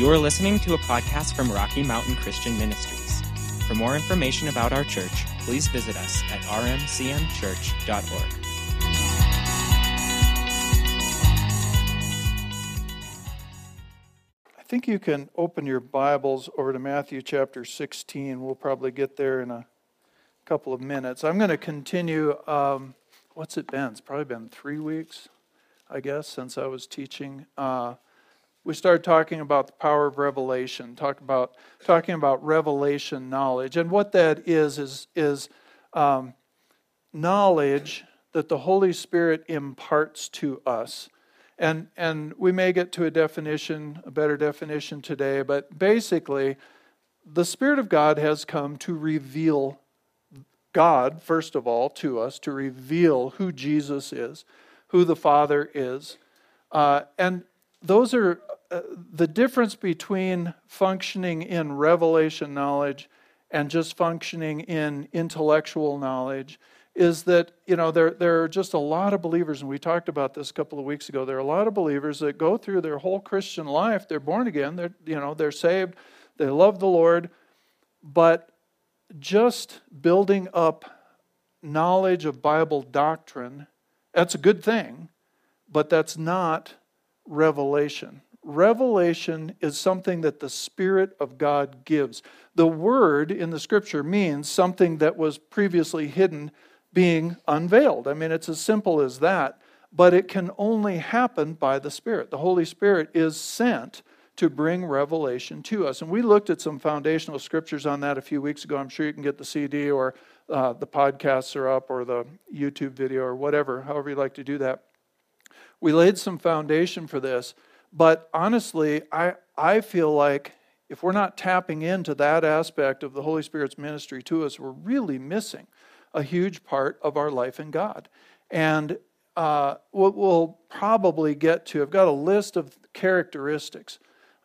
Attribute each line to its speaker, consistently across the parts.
Speaker 1: You are listening to a podcast from Rocky Mountain Christian Ministries. For more information about our church, please visit us at rmcmchurch.org.
Speaker 2: I think you can open your Bibles over to Matthew chapter 16. We'll probably get there in a couple of minutes. I'm going to continue. Um, what's it been? It's probably been three weeks, I guess, since I was teaching. Uh, we started talking about the power of revelation, talk about talking about revelation knowledge, and what that is is is um, knowledge that the Holy Spirit imparts to us. And, and we may get to a definition, a better definition today, but basically, the Spirit of God has come to reveal God, first of all, to us, to reveal who Jesus is, who the Father is. Uh, and those are uh, the difference between functioning in revelation knowledge and just functioning in intellectual knowledge is that you know there, there are just a lot of believers and we talked about this a couple of weeks ago there are a lot of believers that go through their whole christian life they're born again they're you know they're saved they love the lord but just building up knowledge of bible doctrine that's a good thing but that's not revelation revelation is something that the Spirit of God gives. The word in the scripture means something that was previously hidden being unveiled. I mean, it's as simple as that, but it can only happen by the Spirit. The Holy Spirit is sent to bring revelation to us. And we looked at some foundational scriptures on that a few weeks ago. I'm sure you can get the CD or uh, the podcasts are up or the YouTube video or whatever, however you like to do that. We laid some foundation for this. But honestly, I, I feel like if we're not tapping into that aspect of the Holy Spirit's ministry to us, we're really missing a huge part of our life in God. And uh, what we'll probably get to, I've got a list of characteristics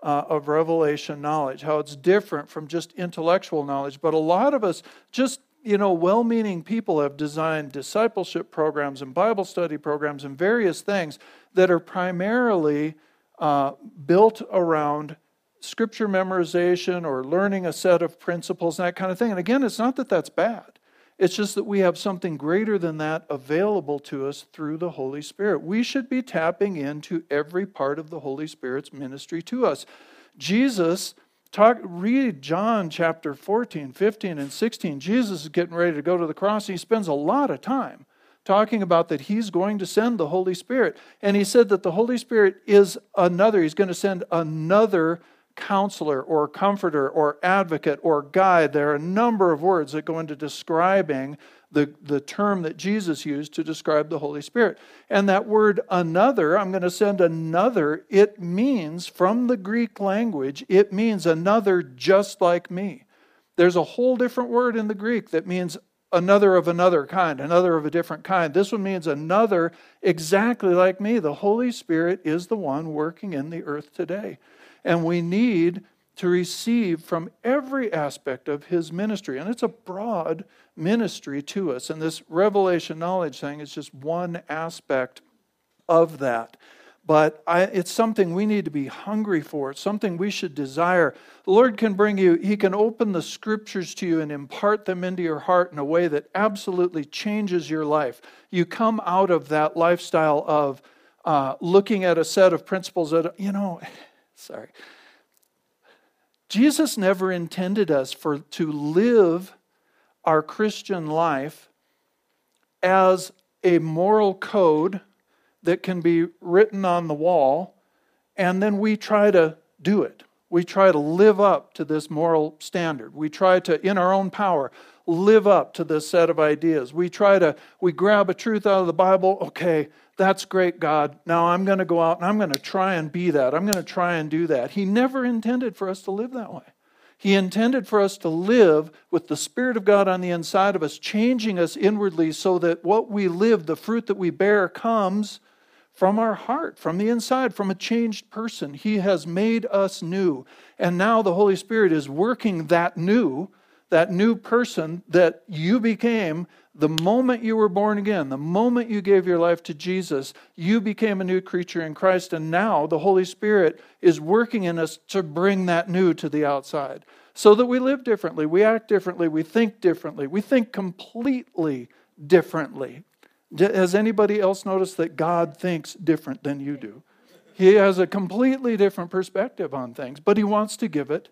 Speaker 2: uh, of revelation knowledge, how it's different from just intellectual knowledge. But a lot of us, just you know, well meaning people have designed discipleship programs and Bible study programs and various things that are primarily uh, built around scripture memorization or learning a set of principles and that kind of thing. And again, it's not that that's bad. It's just that we have something greater than that available to us through the Holy Spirit. We should be tapping into every part of the Holy Spirit's ministry to us. Jesus, talk, read John chapter 14, 15, and 16. Jesus is getting ready to go to the cross, he spends a lot of time talking about that he's going to send the Holy Spirit. And he said that the Holy Spirit is another, he's going to send another counselor or comforter or advocate or guide. There are a number of words that go into describing the, the term that Jesus used to describe the Holy Spirit. And that word another, I'm going to send another, it means, from the Greek language, it means another just like me. There's a whole different word in the Greek that means another of another kind, another of a different kind. This one means another exactly like me. The Holy Spirit is the one working in the earth today. And we need to receive from every aspect of his ministry. And it's a broad ministry to us. And this revelation knowledge thing is just one aspect of that but I, it's something we need to be hungry for. It's something we should desire. The Lord can bring you, He can open the scriptures to you and impart them into your heart in a way that absolutely changes your life. You come out of that lifestyle of uh, looking at a set of principles that, you know, sorry. Jesus never intended us for to live our Christian life as a moral code that can be written on the wall, and then we try to do it. We try to live up to this moral standard. We try to, in our own power, live up to this set of ideas. We try to, we grab a truth out of the Bible. Okay, that's great, God. Now I'm going to go out and I'm going to try and be that. I'm going to try and do that. He never intended for us to live that way. He intended for us to live with the Spirit of God on the inside of us, changing us inwardly so that what we live, the fruit that we bear, comes from our heart, from the inside, from a changed person. He has made us new. And now the Holy Spirit is working that new, that new person that you became the moment you were born again, the moment you gave your life to Jesus, you became a new creature in Christ. And now the Holy Spirit is working in us to bring that new to the outside so that we live differently, we act differently, we think differently, we think completely differently. Has anybody else noticed that God thinks different than you do? He has a completely different perspective on things, but He wants to give it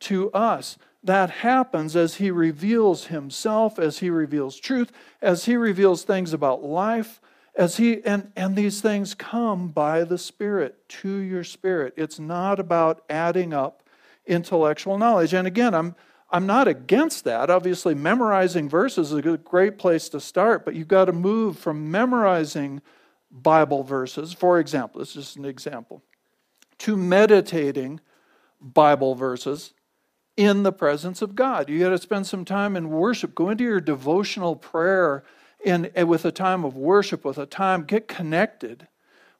Speaker 2: to us that happens as he reveals himself, as he reveals truth, as he reveals things about life, as he and, and these things come by the Spirit to your spirit. It's not about adding up intellectual knowledge. And again, I'm I'm not against that. Obviously, memorizing verses is a great place to start, but you've got to move from memorizing Bible verses, for example, this is just an example, to meditating Bible verses in the presence of God. You got to spend some time in worship. Go into your devotional prayer and with a time of worship, with a time, get connected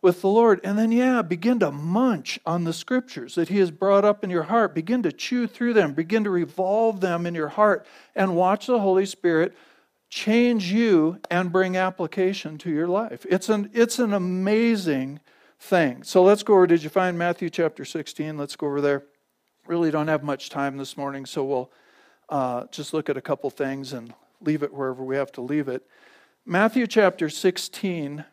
Speaker 2: with the Lord. And then, yeah, begin to munch on the scriptures that He has brought up in your heart. Begin to chew through them, begin to revolve them in your heart, and watch the Holy Spirit change you and bring application to your life. It's an, it's an amazing thing. So let's go over. Did you find Matthew chapter 16? Let's go over there really don't have much time this morning, so we'll uh, just look at a couple things and leave it wherever we have to leave it. Matthew chapter 16.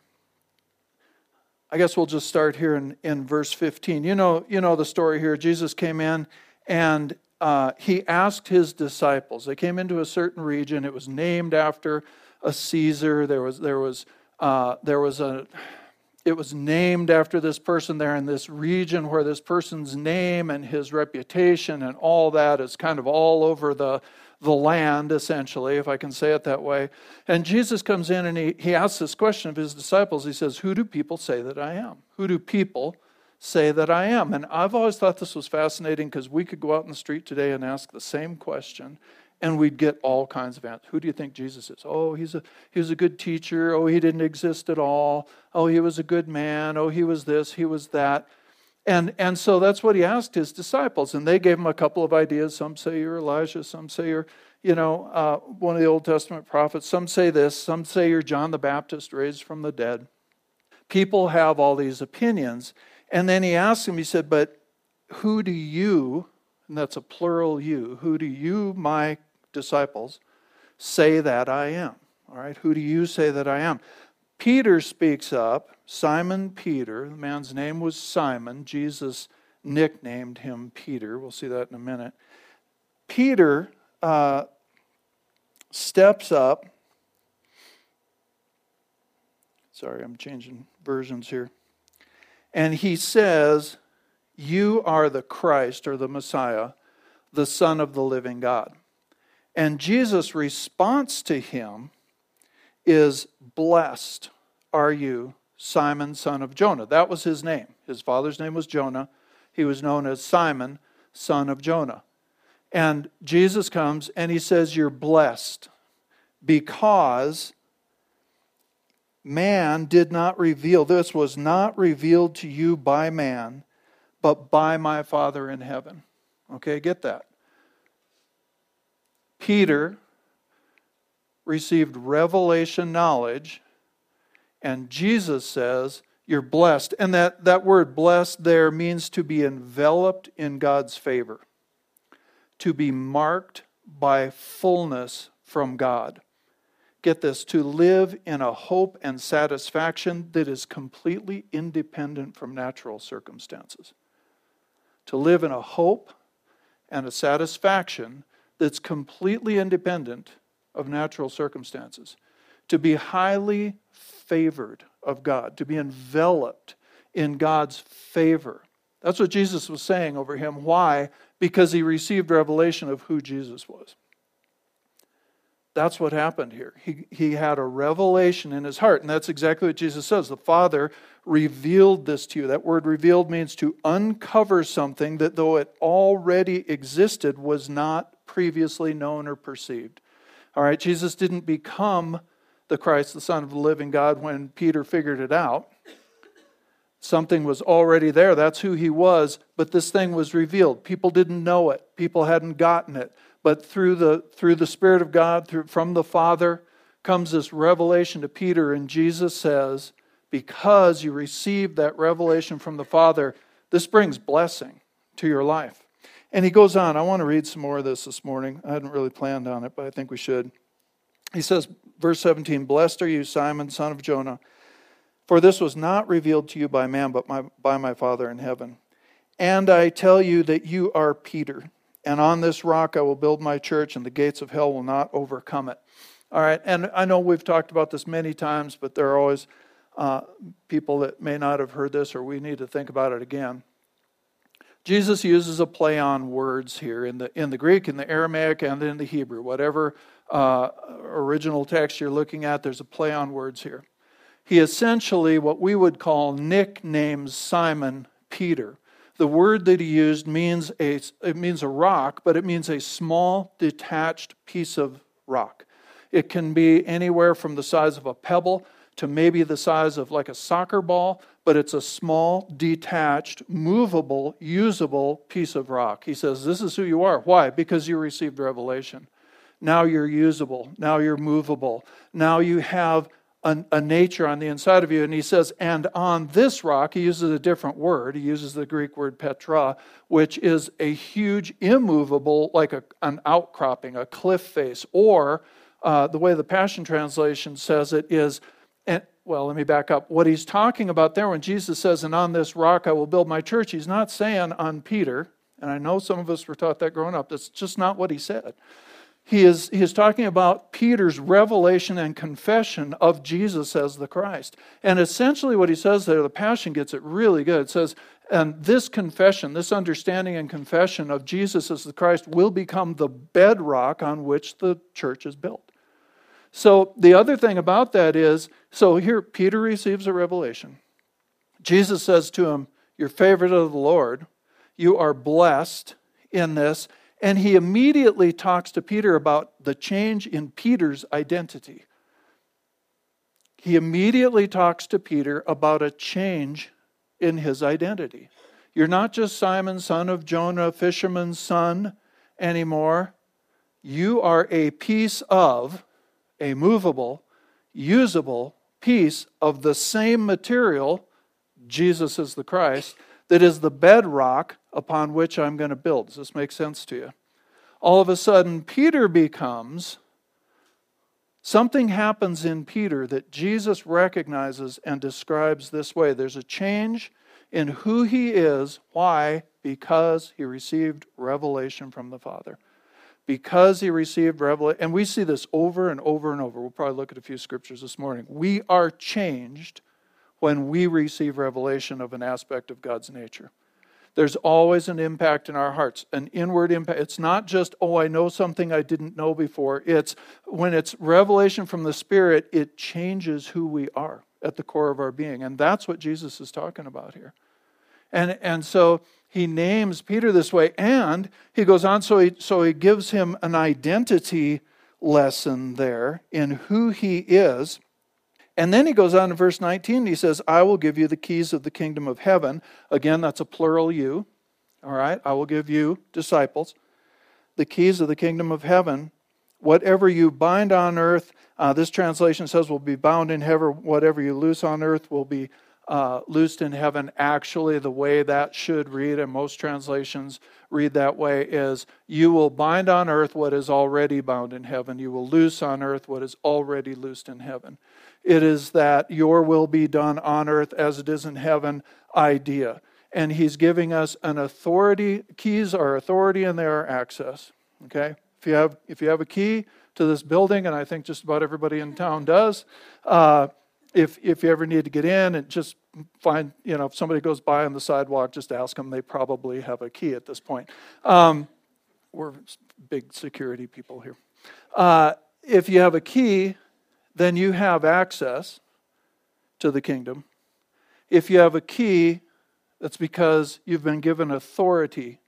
Speaker 2: I guess we'll just start here in, in verse 15. You know, you know the story here. Jesus came in and uh, he asked his disciples. They came into a certain region. It was named after a Caesar. There was there was uh, there was a it was named after this person there in this region where this person's name and his reputation and all that is kind of all over the, the land, essentially, if I can say it that way. And Jesus comes in and he, he asks this question of his disciples. He says, Who do people say that I am? Who do people say that I am? And I've always thought this was fascinating because we could go out in the street today and ask the same question and we'd get all kinds of answers. Who do you think Jesus is? Oh, he's a he was a good teacher. Oh, he didn't exist at all. Oh, he was a good man. Oh, he was this, he was that. And and so that's what he asked his disciples, and they gave him a couple of ideas. Some say you're Elijah. Some say you're, you know, uh, one of the Old Testament prophets. Some say this. Some say you're John the Baptist raised from the dead. People have all these opinions, and then he asked him. He said, "But who do you?" And that's a plural you. Who do you, my disciples, say that I am? All right, who do you say that I am? Peter speaks up. Simon Peter, the man's name was Simon. Jesus nicknamed him Peter. We'll see that in a minute. Peter uh, steps up. Sorry, I'm changing versions here. And he says, You are the Christ or the Messiah, the Son of the living God. And Jesus' response to him is, Blessed are you, Simon, son of Jonah. That was his name. His father's name was Jonah. He was known as Simon, son of Jonah. And Jesus comes and he says, You're blessed because man did not reveal, this was not revealed to you by man, but by my Father in heaven. Okay, get that. Peter received revelation knowledge, and Jesus says, You're blessed. And that, that word blessed there means to be enveloped in God's favor, to be marked by fullness from God. Get this, to live in a hope and satisfaction that is completely independent from natural circumstances. To live in a hope and a satisfaction that's completely independent of natural circumstances, to be highly favored of God, to be enveloped in God's favor. That's what Jesus was saying over him. Why? Because he received revelation of who Jesus was. That's what happened here. He, he had a revelation in his heart, and that's exactly what Jesus says. The Father revealed this to you. That word revealed means to uncover something that, though it already existed, was not previously known or perceived. All right, Jesus didn't become the Christ, the Son of the living God, when Peter figured it out. Something was already there. That's who he was, but this thing was revealed. People didn't know it, people hadn't gotten it. but through the, through the Spirit of God, through, from the Father, comes this revelation to Peter, and Jesus says, Because you received that revelation from the Father, this brings blessing to your life. And he goes on. I want to read some more of this this morning. I hadn't really planned on it, but I think we should. He says, verse 17 Blessed are you, Simon, son of Jonah, for this was not revealed to you by man, but my, by my Father in heaven. And I tell you that you are Peter, and on this rock I will build my church, and the gates of hell will not overcome it. All right, and I know we've talked about this many times, but there are always uh, people that may not have heard this, or we need to think about it again. Jesus uses a play on words here in the in the Greek, in the Aramaic, and in the Hebrew. Whatever uh, original text you're looking at, there's a play on words here. He essentially, what we would call, nicknames Simon Peter. The word that he used means a, it means a rock, but it means a small, detached piece of rock. It can be anywhere from the size of a pebble to maybe the size of like a soccer ball, but it's a small, detached, movable, usable piece of rock. He says, This is who you are. Why? Because you received revelation. Now you're usable. Now you're movable. Now you have a, a, nature on the inside of you. And he says, and on this rock, he uses a different word. He uses the Greek word petra, which is a huge, immovable, like a, an outcropping, a cliff face. Or uh, the way the Passion Translation says it is, well, let me back up. What he's talking about there when Jesus says, and on this rock I will build my church, he's not saying on Peter. And I know some of us were taught that growing up. That's just not what he said he is, he is talking about Peter's revelation and confession of Jesus as the Christ. And essentially, what he says there, the Passion gets it really good. It says, and this confession, this understanding and confession of Jesus as the Christ will become the bedrock on which the church is built. So, the other thing about that is so here, Peter receives a revelation. Jesus says to him, You're favorite of the Lord. You are blessed in this. And he immediately talks to Peter about the change in Peter's identity. He immediately talks to Peter about a change in his identity. You're not just Simon, son of Jonah, fisherman's son anymore. You are a piece of, a movable, usable piece of the same material, Jesus is the Christ, that is the bedrock upon which I'm going to build. Does this make sense to you? All of a sudden, Peter becomes something happens in Peter that Jesus recognizes and describes this way. There's a change in who he is. Why? Because he received revelation from the Father. Because he received revelation, and we see this over and over and over. We'll probably look at a few scriptures this morning. We are changed when we receive revelation of an aspect of God's nature. There's always an impact in our hearts, an inward impact. It's not just, oh, I know something I didn't know before. It's when it's revelation from the Spirit, it changes who we are at the core of our being. And that's what Jesus is talking about here. And, and so he names Peter this way, and he goes on, so he, so he gives him an identity lesson there in who he is. And then he goes on in verse 19, he says, I will give you the keys of the kingdom of heaven. Again, that's a plural you. All right, I will give you, disciples, the keys of the kingdom of heaven. Whatever you bind on earth, uh, this translation says will be bound in heaven. Whatever you loose on earth will be uh, loosed in heaven. Actually, the way that should read, and most translations read that way, is you will bind on earth what is already bound in heaven. You will loose on earth what is already loosed in heaven. It is that your will be done on earth as it is in heaven idea. And he's giving us an authority. Keys are authority and they are access. Okay? If you have, if you have a key to this building, and I think just about everybody in town does, uh, if, if you ever need to get in and just find, you know, if somebody goes by on the sidewalk, just ask them. They probably have a key at this point. Um, we're big security people here. Uh, if you have a key, then you have access to the kingdom. If you have a key, that's because you've been given authority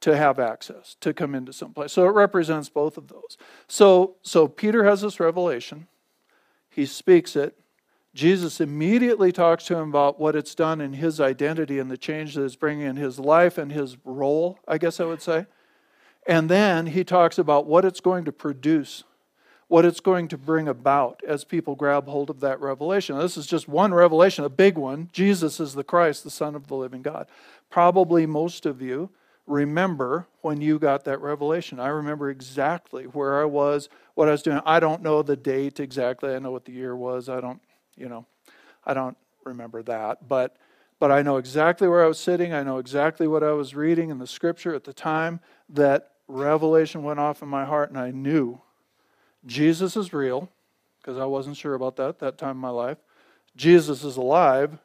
Speaker 2: to have access, to come into some place. So it represents both of those. So, so Peter has this revelation. He speaks it. Jesus immediately talks to him about what it's done in his identity and the change that it's bringing in his life and his role, I guess I would say. And then he talks about what it's going to produce, what it's going to bring about as people grab hold of that revelation. Now, this is just one revelation, a big one. Jesus is the Christ, the Son of the living God. Probably most of you remember when you got that revelation. I remember exactly where I was, what I was doing. I don't know the date exactly. I know what the year was. I don't, you know, I don't remember that. But but I know exactly where I was sitting. I know exactly what I was reading in the scripture at the time that revelation went off in my heart, and I knew Jesus is real, because I wasn't sure about that that time in my life. Jesus is alive,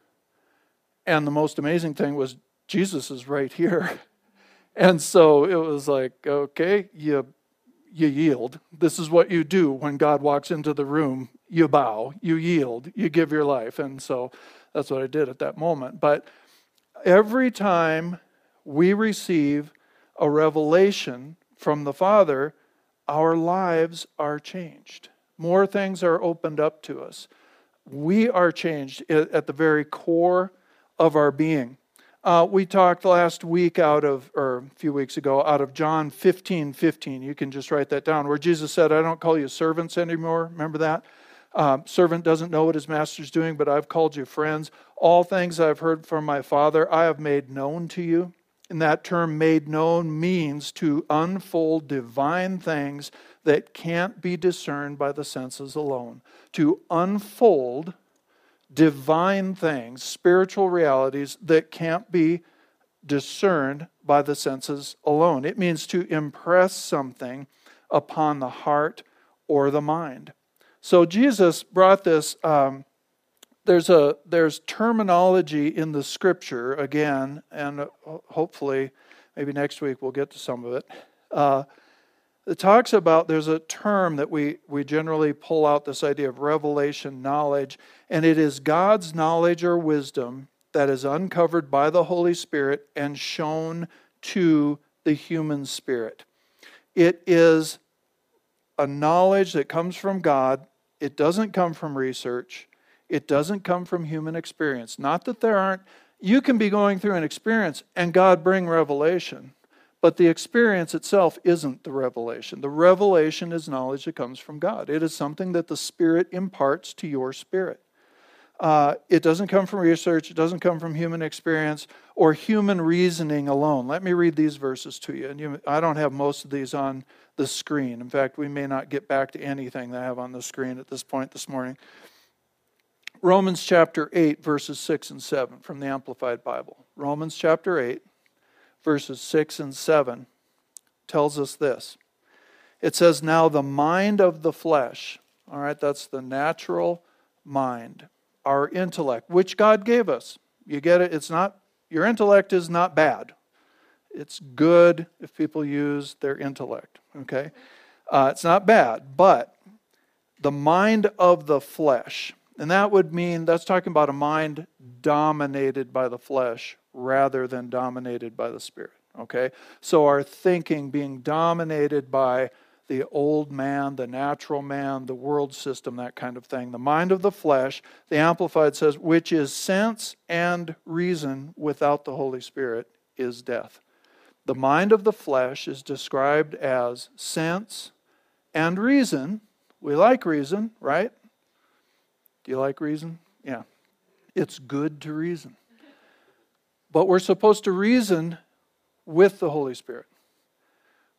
Speaker 2: and the most amazing thing was Jesus is right here. And so it was like, okay, you you yield. This is what you do when God walks into the room. You bow, you yield, you give your life. And so that's what I did at that moment. But every time we receive a revelation from the Father, our lives are changed. More things are opened up to us. We are changed at the very core of our being. Uh, we talked last week out of, or a few weeks ago, out of John 15 15. You can just write that down, where Jesus said, I don't call you servants anymore. Remember that? Um, servant doesn't know what his master's doing, but I've called you friends. All things I've heard from my Father, I have made known to you. And that term made known means to unfold divine things that can't be discerned by the senses alone. To unfold divine things, spiritual realities that can't be discerned by the senses alone. It means to impress something upon the heart or the mind. So Jesus brought this. Um, there's a there's terminology in the scripture again, and hopefully, maybe next week we'll get to some of it. Uh, it talks about there's a term that we, we generally pull out this idea of revelation knowledge, and it is God's knowledge or wisdom that is uncovered by the Holy Spirit and shown to the human spirit. It is a knowledge that comes from God. It doesn't come from research. It doesn't come from human experience. Not that there aren't, you can be going through an experience and God bring revelation. But the experience itself isn't the revelation. The revelation is knowledge that comes from God. It is something that the Spirit imparts to your spirit. Uh, it doesn't come from research, it doesn't come from human experience or human reasoning alone. Let me read these verses to you. And you, I don't have most of these on the screen. In fact, we may not get back to anything that I have on the screen at this point this morning. Romans chapter 8, verses 6 and 7 from the Amplified Bible. Romans chapter 8 verses 6 and 7 tells us this. It says, Now the mind of the flesh, all right, that's the natural mind, our intellect, which God gave us. You get it? It's not, your intellect is not bad. It's good if people use their intellect, okay? Uh, it's not bad, but the mind of the flesh, and that would mean that's talking about a mind dominated by the flesh rather than dominated by the Spirit. Okay? So our thinking being dominated by the old man, the natural man, the world system, that kind of thing. The mind of the flesh, the Amplified says, which is sense and reason without the Holy Spirit, is death. The mind of the flesh is described as sense and reason. We like reason, right? Do you like reason? Yeah. It's good to reason. But we're supposed to reason with the Holy Spirit.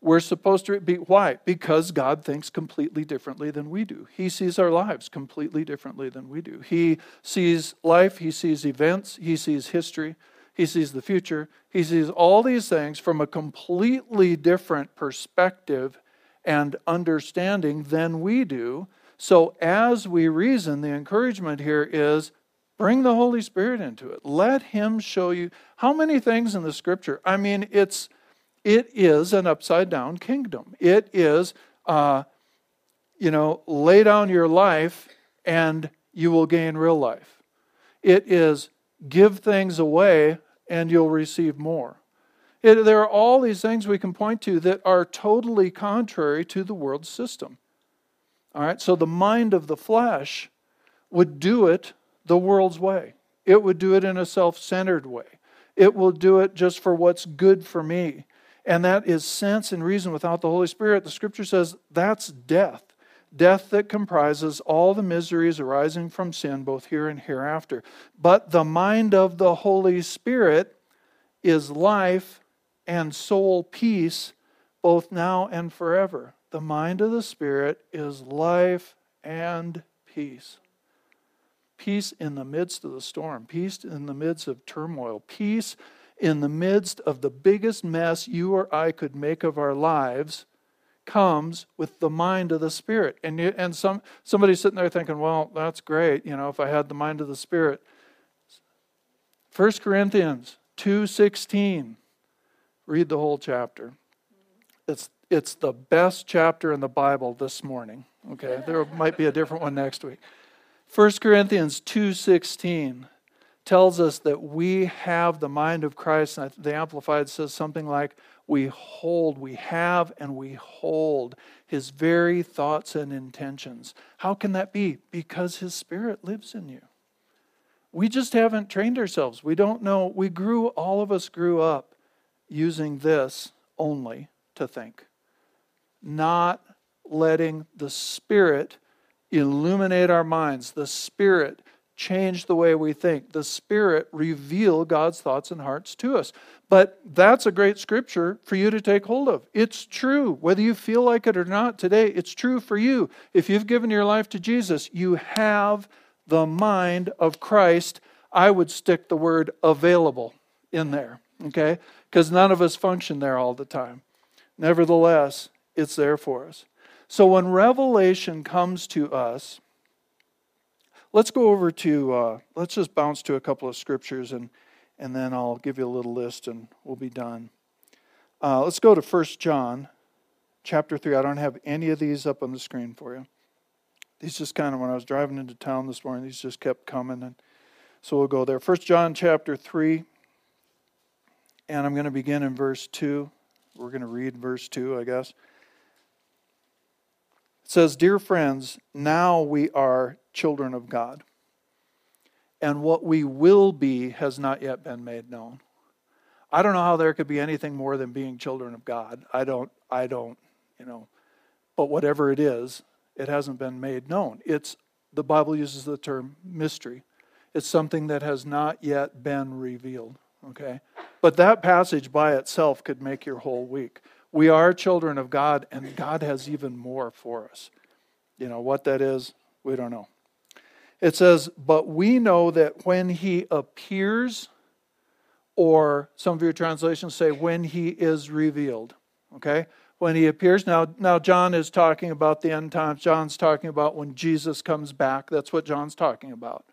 Speaker 2: We're supposed to be, why? Because God thinks completely differently than we do. He sees our lives completely differently than we do. He sees life, He sees events, He sees history, He sees the future, He sees all these things from a completely different perspective and understanding than we do. So as we reason, the encouragement here is Bring the Holy Spirit into it. Let Him show you how many things in the Scripture. I mean, it's it is an upside down kingdom. It is, uh, you know, lay down your life and you will gain real life. It is give things away and you'll receive more. It, there are all these things we can point to that are totally contrary to the world system. All right, so the mind of the flesh would do it the world's way. It would do it in a self centered way. It will do it just for what's good for me. And that is sense and reason without the Holy Spirit. The scripture says that's death. Death that comprises all the miseries arising from sin, both here and hereafter. But the mind of the Holy Spirit is life and soul peace, both now and forever. The mind of the Spirit is life and peace. Peace in the midst of the storm, peace in the midst of turmoil, peace in the midst of the biggest mess you or I could make of our lives comes with the mind of the Spirit. And, you, and some, somebody's sitting there thinking, well, that's great, you know, if I had the mind of the Spirit. 1 Corinthians 2.16. Read the whole chapter. It's, it's the best chapter in the Bible this morning. Okay, there might be a different one next week. 1 Corinthians 2.16 tells us that we have the mind of Christ. And the Amplified says something like, we hold, we have, and we hold his very thoughts and intentions. How can that be? Because his spirit lives in you. We just haven't trained ourselves. We don't know. We grew, all of us grew up using this only to think, not letting the spirit illuminate our minds, the spirit change the way we think, the spirit reveal God's thoughts and hearts to us. But that's a great scripture for you to take hold of. It's true. Whether you feel like it or not today, it's true for you. If you've given your life to Jesus, you have the mind of Christ. I would stick the word available in there, okay? Because none of us function there all the time. Nevertheless, it's there for us. So when revelation comes to us, let's go over to, uh, let's just bounce to a couple of scriptures and and then I'll give you a little list and we'll be done. Uh, let's go to 1 John chapter 3. I don't have any of these up on the screen for you. These just kind of, when I was driving into town this morning, these just kept coming. And so we'll go there. 1 John chapter 3, and I'm going to begin in verse 2. We're going to read verse 2, I guess. It says, Dear friends, now we are children of God and what we will be has not yet been made known. I don't know how there could be anything more than being children of God. I don't, I don't, you know, but whatever it is, it hasn't been made known. It's, the Bible uses the term mystery. It's something that has not yet been revealed, okay? But that passage by itself could make your whole week. We are children of God, and God has even more for us. You know, what that is, we don't know. It says, But we know that when he appears, or some of your translations say, when he is revealed. Okay? When he appears. Now, now John is talking about the end times. John's talking about when Jesus comes back. That's what John's talking about.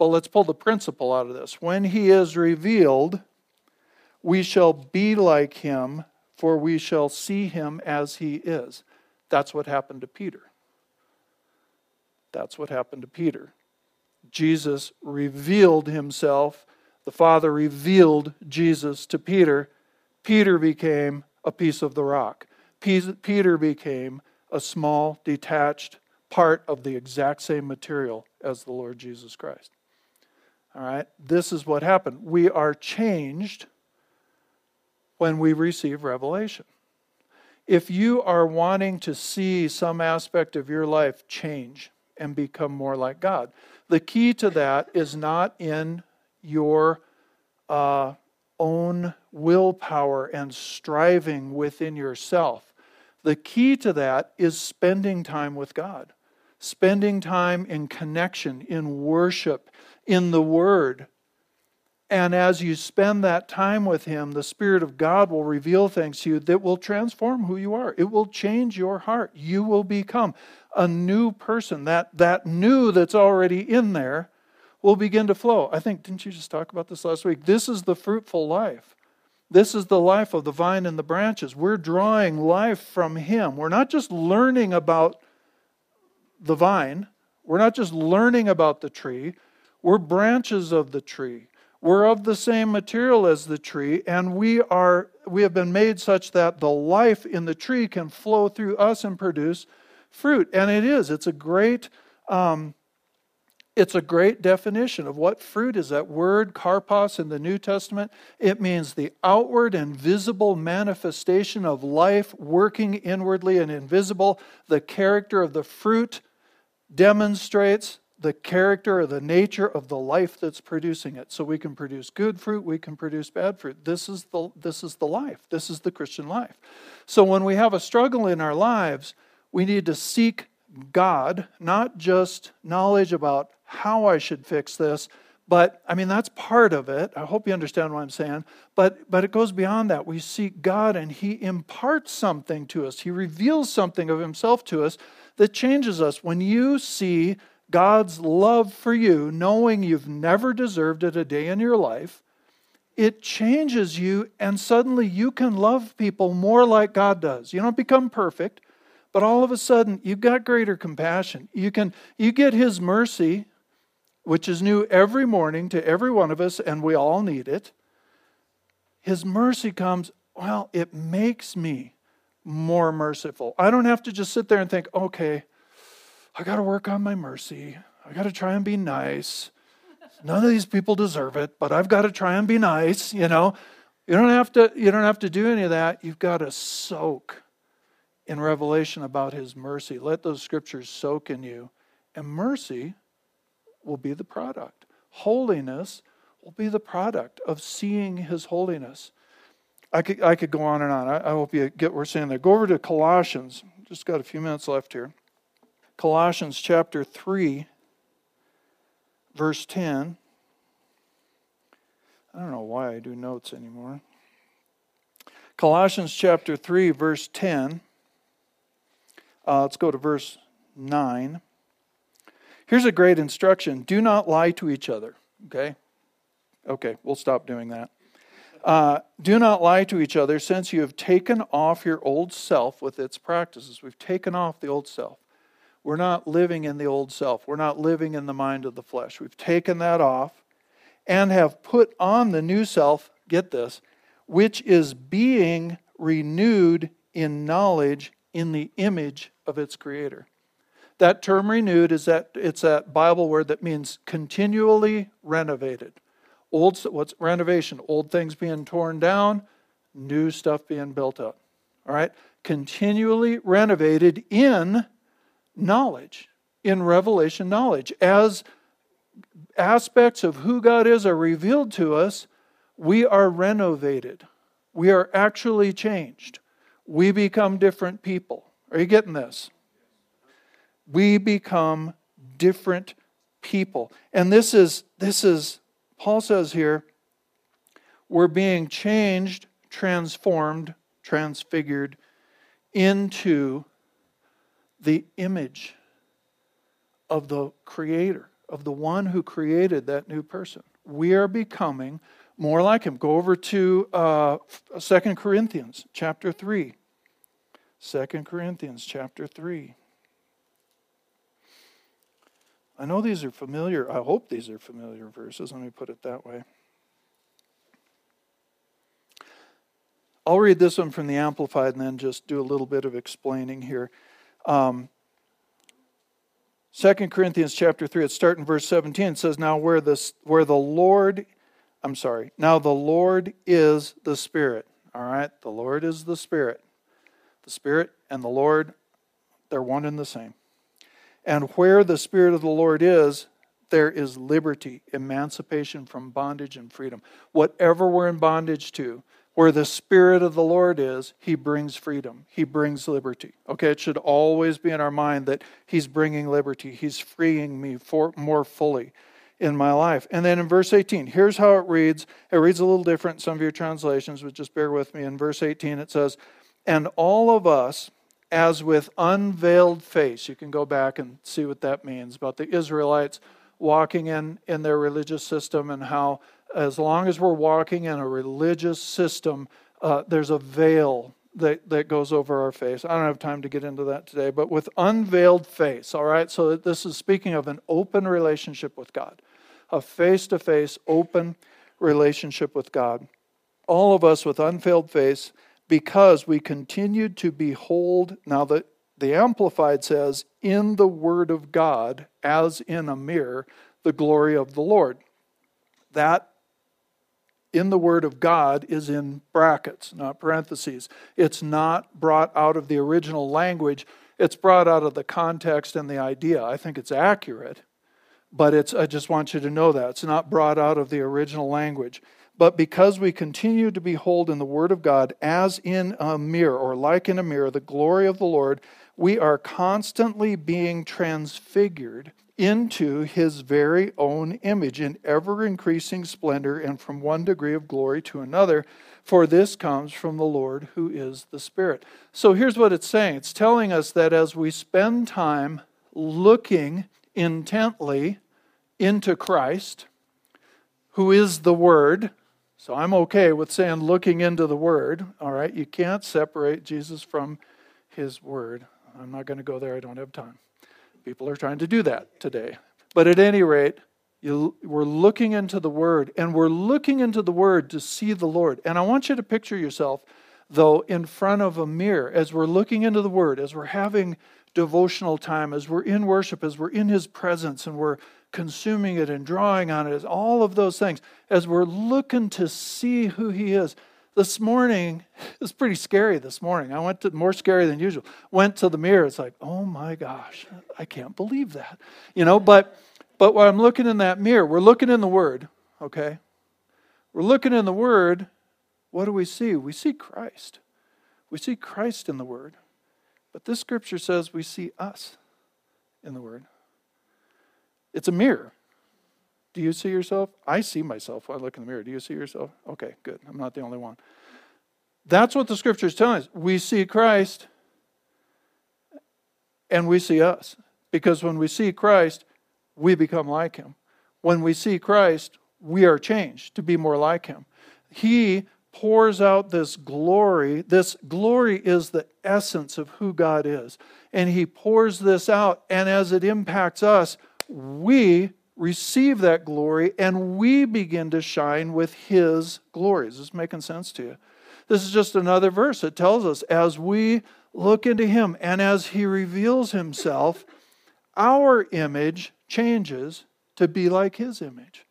Speaker 2: But let's pull the principle out of this. When he is revealed, we shall be like him, for we shall see him as he is. That's what happened to Peter. That's what happened to Peter. Jesus revealed himself. The Father revealed Jesus to Peter. Peter became a piece of the rock. Peter became a small, detached part of the exact same material as the Lord Jesus Christ. All right? This is what happened. We are changed when we receive revelation. If you are wanting to see some aspect of your life change, and become more like God. The key to that is not in your uh, own willpower and striving within yourself. The key to that is spending time with God, spending time in connection, in worship, in the Word, and as you spend that time with Him, the Spirit of God will reveal things to you that will transform who you are. It will change your heart. You will become a new person. That, that new that's already in there will begin to flow. I think, didn't you just talk about this last week? This is the fruitful life. This is the life of the vine and the branches. We're drawing life from Him. We're not just learning about the vine, we're not just learning about the tree, we're branches of the tree. We're of the same material as the tree, and we are we have been made such that the life in the tree can flow through us and produce fruit. And it is. It's a great um, It's a great definition of what fruit is. That word, karpos, in the New Testament, it means the outward and visible manifestation of life working inwardly and invisible. The character of the fruit demonstrates the character or the nature of the life that's producing it. So we can produce good fruit, we can produce bad fruit. This is the, this is the life. This is the Christian life. So when we have a struggle in our lives, we need to seek God, not just knowledge about how I should fix this, but I mean that's part of it. I hope you understand what I'm saying. But but it goes beyond that. We seek God and he imparts something to us. He reveals something of himself to us that changes us. When you see God's love for you, knowing you've never deserved it a day in your life, it changes you, and suddenly you can love people more like God does. You don't become perfect, but all of a sudden you've got greater compassion. You can you get his mercy, which is new every morning to every one of us, and we all need it. His mercy comes, well, it makes me more merciful. I don't have to just sit there and think, okay, I got to work on my mercy. I got to try and be nice. None of these people deserve it, but I've got to try and be nice, you know. You don't have to you don't have to do any of that. You've got to soak in revelation about his mercy. Let those scriptures soak in you. And mercy will be the product. Holiness will be the product of seeing his holiness. I could, I could go on and on. I, I hope you get what we're saying there. Go over to Colossians. Just got a few minutes left here. Colossians chapter 3, verse 10. I don't know why I do notes anymore. Colossians chapter 3, verse 10. Uh, let's go to verse 9. Here's a great instruction do not lie to each other. Okay? Okay, we'll stop doing that. Uh, do not lie to each other, since you have taken off your old self with its practices. We've taken off the old self. We're not living in the old self. We're not living in the mind of the flesh. We've taken that off and have put on the new self, get this, which is being renewed in knowledge in the image of its creator. That term renewed is that it's a Bible word that means continually renovated. Old what's renovation? Old things being torn down, new stuff being built up. All right? Continually renovated in knowledge, in revelation knowledge. As aspects of who God is are revealed to us, we are renovated. We are actually changed. We become different people. Are you getting this? We become different people. And this is this is Paul says here we're being changed, transformed, transfigured into the image of the Creator, of the one who created that new person. We are becoming more like Him. Go over to uh, 2 Corinthians chapter 3. 2 Corinthians chapter 3. I know these are familiar. I hope these are familiar verses. Let me put it that way. I'll read this one from the Amplified and then just do a little bit of explaining here. Um, 2 Corinthians chapter 3, it's starting verse 17. It says, Now where the, where the Lord, I'm sorry, now the Lord is the Spirit. All right, the Lord is the Spirit. The Spirit and the Lord, they're one and the same. And where the Spirit of the Lord is, there is liberty, emancipation from bondage and freedom. Whatever we're in bondage to, where the Spirit of the Lord is, He brings freedom. He brings liberty. Okay, it should always be in our mind that He's bringing liberty. He's freeing me for, more fully in my life. And then in verse 18, here's how it reads. It reads a little different some of your translations, but just bear with me. In verse 18, it says, And all of us, as with unveiled face, you can go back and see what that means about the Israelites walking in, in their religious system and how as long as we're walking in a religious system, uh, there's a veil that, that goes over our face. I don't have time to get into that today, but with unveiled face, all right? So this is speaking of an open relationship with God, a face to face, open relationship with God. All of us with unveiled face because we continued to behold, now that the Amplified says, in the Word of God, as in a mirror, the glory of the Lord. That in the Word of God is in brackets, not parentheses. It's not brought out of the original language, it's brought out of the context and the idea. I think it's accurate, but it's, I just want you to know that. It's not brought out of the original language. But because we continue to behold in the Word of God as in a mirror, or like in a mirror, the glory of the Lord, we are constantly being transfigured into his very own image in ever increasing splendor and from one degree of glory to another. For this comes from the Lord who is the Spirit. So here's what it's saying it's telling us that as we spend time looking intently into Christ, who is the Word, so I'm okay with saying looking into the Word, all right? You can't separate Jesus from His Word. I'm not going to go there, I don't have time. People are trying to do that today. But at any rate, you, we're looking into the Word, and we're looking into the Word to see the Lord. And I want you to picture yourself, though, in front of a mirror as we're looking into the Word, as we're having devotional time, as we're in worship, as we're in His presence, and we're consuming it and drawing on it, as all of those things, as we're looking to see who He is. This morning it was pretty scary this morning. I went to more scary than usual. Went to the mirror. It's like oh my gosh i can't believe that. You know but but when i'm looking in that mirror we're looking in the word okay? We're looking in the word. What do we see? We see christ. We see christ in the word but this scripture says we see us in the word it's a mirror do you see yourself? I see myself I look in the mirror. Do you see yourself? Okay, good. I'm not the only one. That's what the scripture is telling us. We see Christ and we see us. Because when we see Christ, we become like him. When we see Christ, we are changed to be more like him. He pours out this glory. This glory is the essence of who God is. And he pours this out. And as it impacts us, we receive that glory and we begin to shine with His glory. Is this making sense to you? This is just another verse. It tells us as we look into Him and as He reveals Himself, our image changes to be like His image.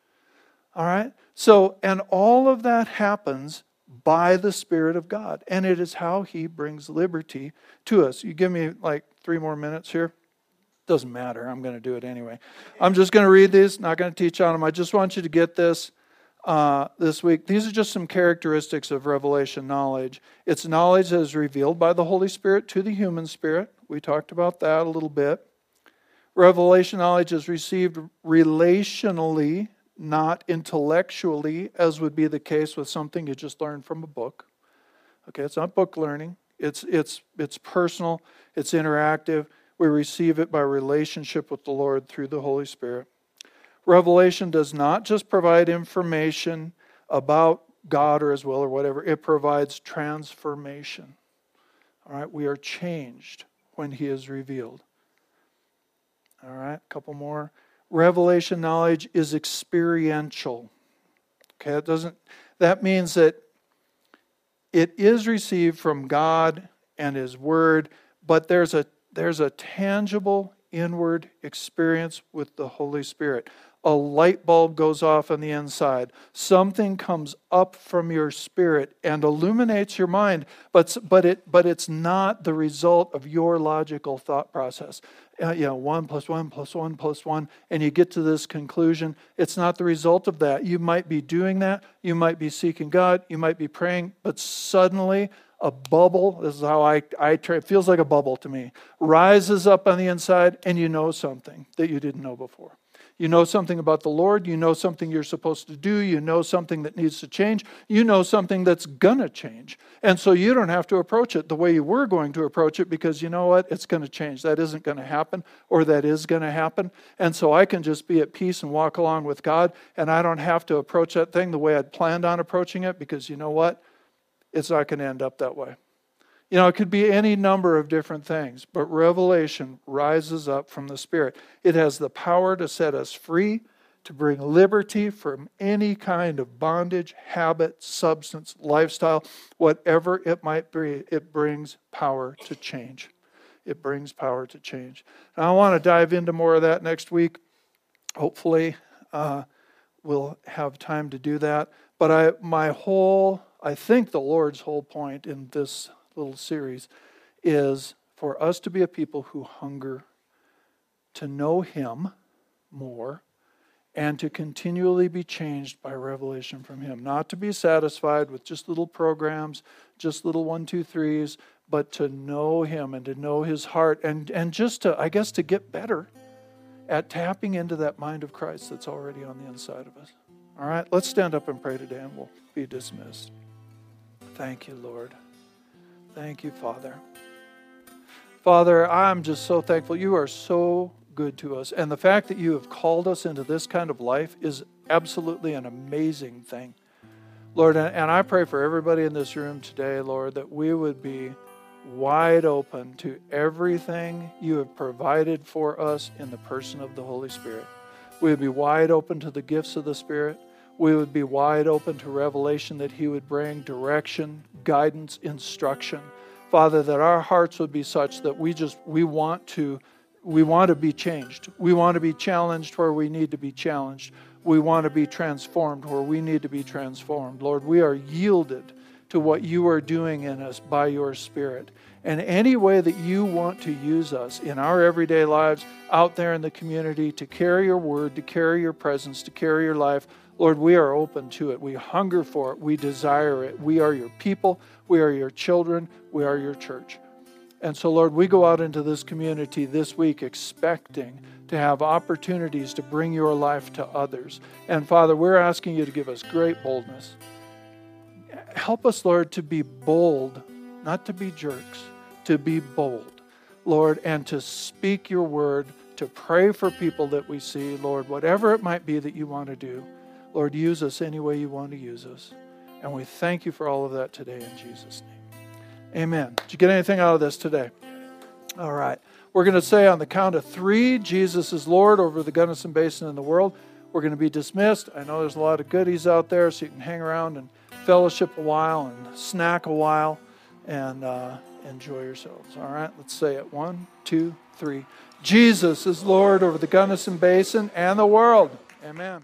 Speaker 2: All right? So, and all of that happens by the Spirit of God. And it is how He brings liberty to us. You give me like three more minutes here. Doesn't matter. I'm going to do it anyway. I'm just going to read these, not going to teach on them. I just want you to get this uh, this week. These are just some characteristics of revelation knowledge. It's knowledge that is revealed by the Holy Spirit to the human spirit. We talked about that a little bit. Revelation knowledge is received relationally, not intellectually, as would be the case with something you just learned from a book. Okay, it's not book learning. It's it's it's personal. It's interactive. We receive it by relationship with the Lord through the Holy Spirit. Revelation does not just provide information about God or His will or whatever, it provides transformation. All right, we are changed when He is revealed. All right, a couple more. Revelation knowledge is experiential. Okay, that doesn't that means that it is received from God and His Word, but there's a there's a tangible inward experience with the Holy Spirit. A light bulb goes off on the inside. Something comes up from your spirit and illuminates your mind, but, but, it, but it's not the result of your logical thought process. Uh, you know, one plus one plus one plus one, and you get to this conclusion. It's not the result of that. You might be doing that. You might be seeking God. You might be praying, but suddenly a bubble, this is how I, I try, it feels like a bubble to me, rises up on the inside, and you know something that you didn't know before. You know something about the Lord. You know something you're supposed to do. You know something that needs to change. You know something that's going to change. And so you don't have to approach it the way you were going to approach it because you know what? It's going to change. That isn't going to happen or that is going to happen. And so I can just be at peace and walk along with God. And I don't have to approach that thing the way I'd planned on approaching it because you know what? it's not going to end up that way. You know, it could be any number of different things, but revelation rises up from the Spirit. It has the power to set us free, to bring liberty from any kind of bondage, habit, substance, lifestyle, whatever it might be. It brings power to change. It brings power to change. Now, I want to dive into more of that next week, hopefully. uh, we'll have time to do that. But I, my whole, I think the Lord's whole point in this little series is for us to be a people who hunger to know Him more and to continually be changed by revelation from Him. Not to be satisfied with just little programs, just little one, two, threes, but to know Him and to know His heart and, and just to, I guess, to get better at tapping into that mind of Christ that's already on the inside of us. All right, let's stand up and pray today and we'll be dismissed. Thank you, Lord. Thank you, Father. Father, I'm just so thankful. You are so good to us. And the fact that you have called us into this kind of life is absolutely an amazing thing. Lord, and I pray for everybody in this room today, Lord, that we would be wide open to everything you have provided for us in the person of the Holy Spirit. We would be wide open to the gifts of the Spirit. We would be wide open to revelation that He would bring, direction, guidance, instruction. Father, that our hearts would be such that we just we want to we want to be changed. We want to be challenged where we need to be challenged. We want to be transformed where we need to be transformed. Lord, we are yielded to what you are doing in us by your Spirit. And any way that you want to use us in our everyday lives, out there in the community, to carry your word, to carry your presence, to carry your life, Lord, we are open to it. We hunger for it. We desire it. We are your people. We are your children. We are your church. And so, Lord, we go out into this community this week expecting to have opportunities to bring your life to others. And Father, we're asking you to give us great boldness. Help us, Lord, to be bold, not to be jerks, to be bold, Lord, and to speak your word, to pray for people that we see, Lord, whatever it might be that you want to do. Lord, use us any way you want to use us. And we thank you for all of that today in Jesus' name. Amen. Did you get anything out of this today? All right. We're going to say on the count of three, Jesus is Lord over the Gunnison Basin and the world. We're going to be dismissed. I know there's a lot of goodies out there, so you can hang around and fellowship a while and snack a while and uh, enjoy yourselves. All right, let's say it. One, two, three. Jesus is Lord over the Gunnison Basin and the world. Amen.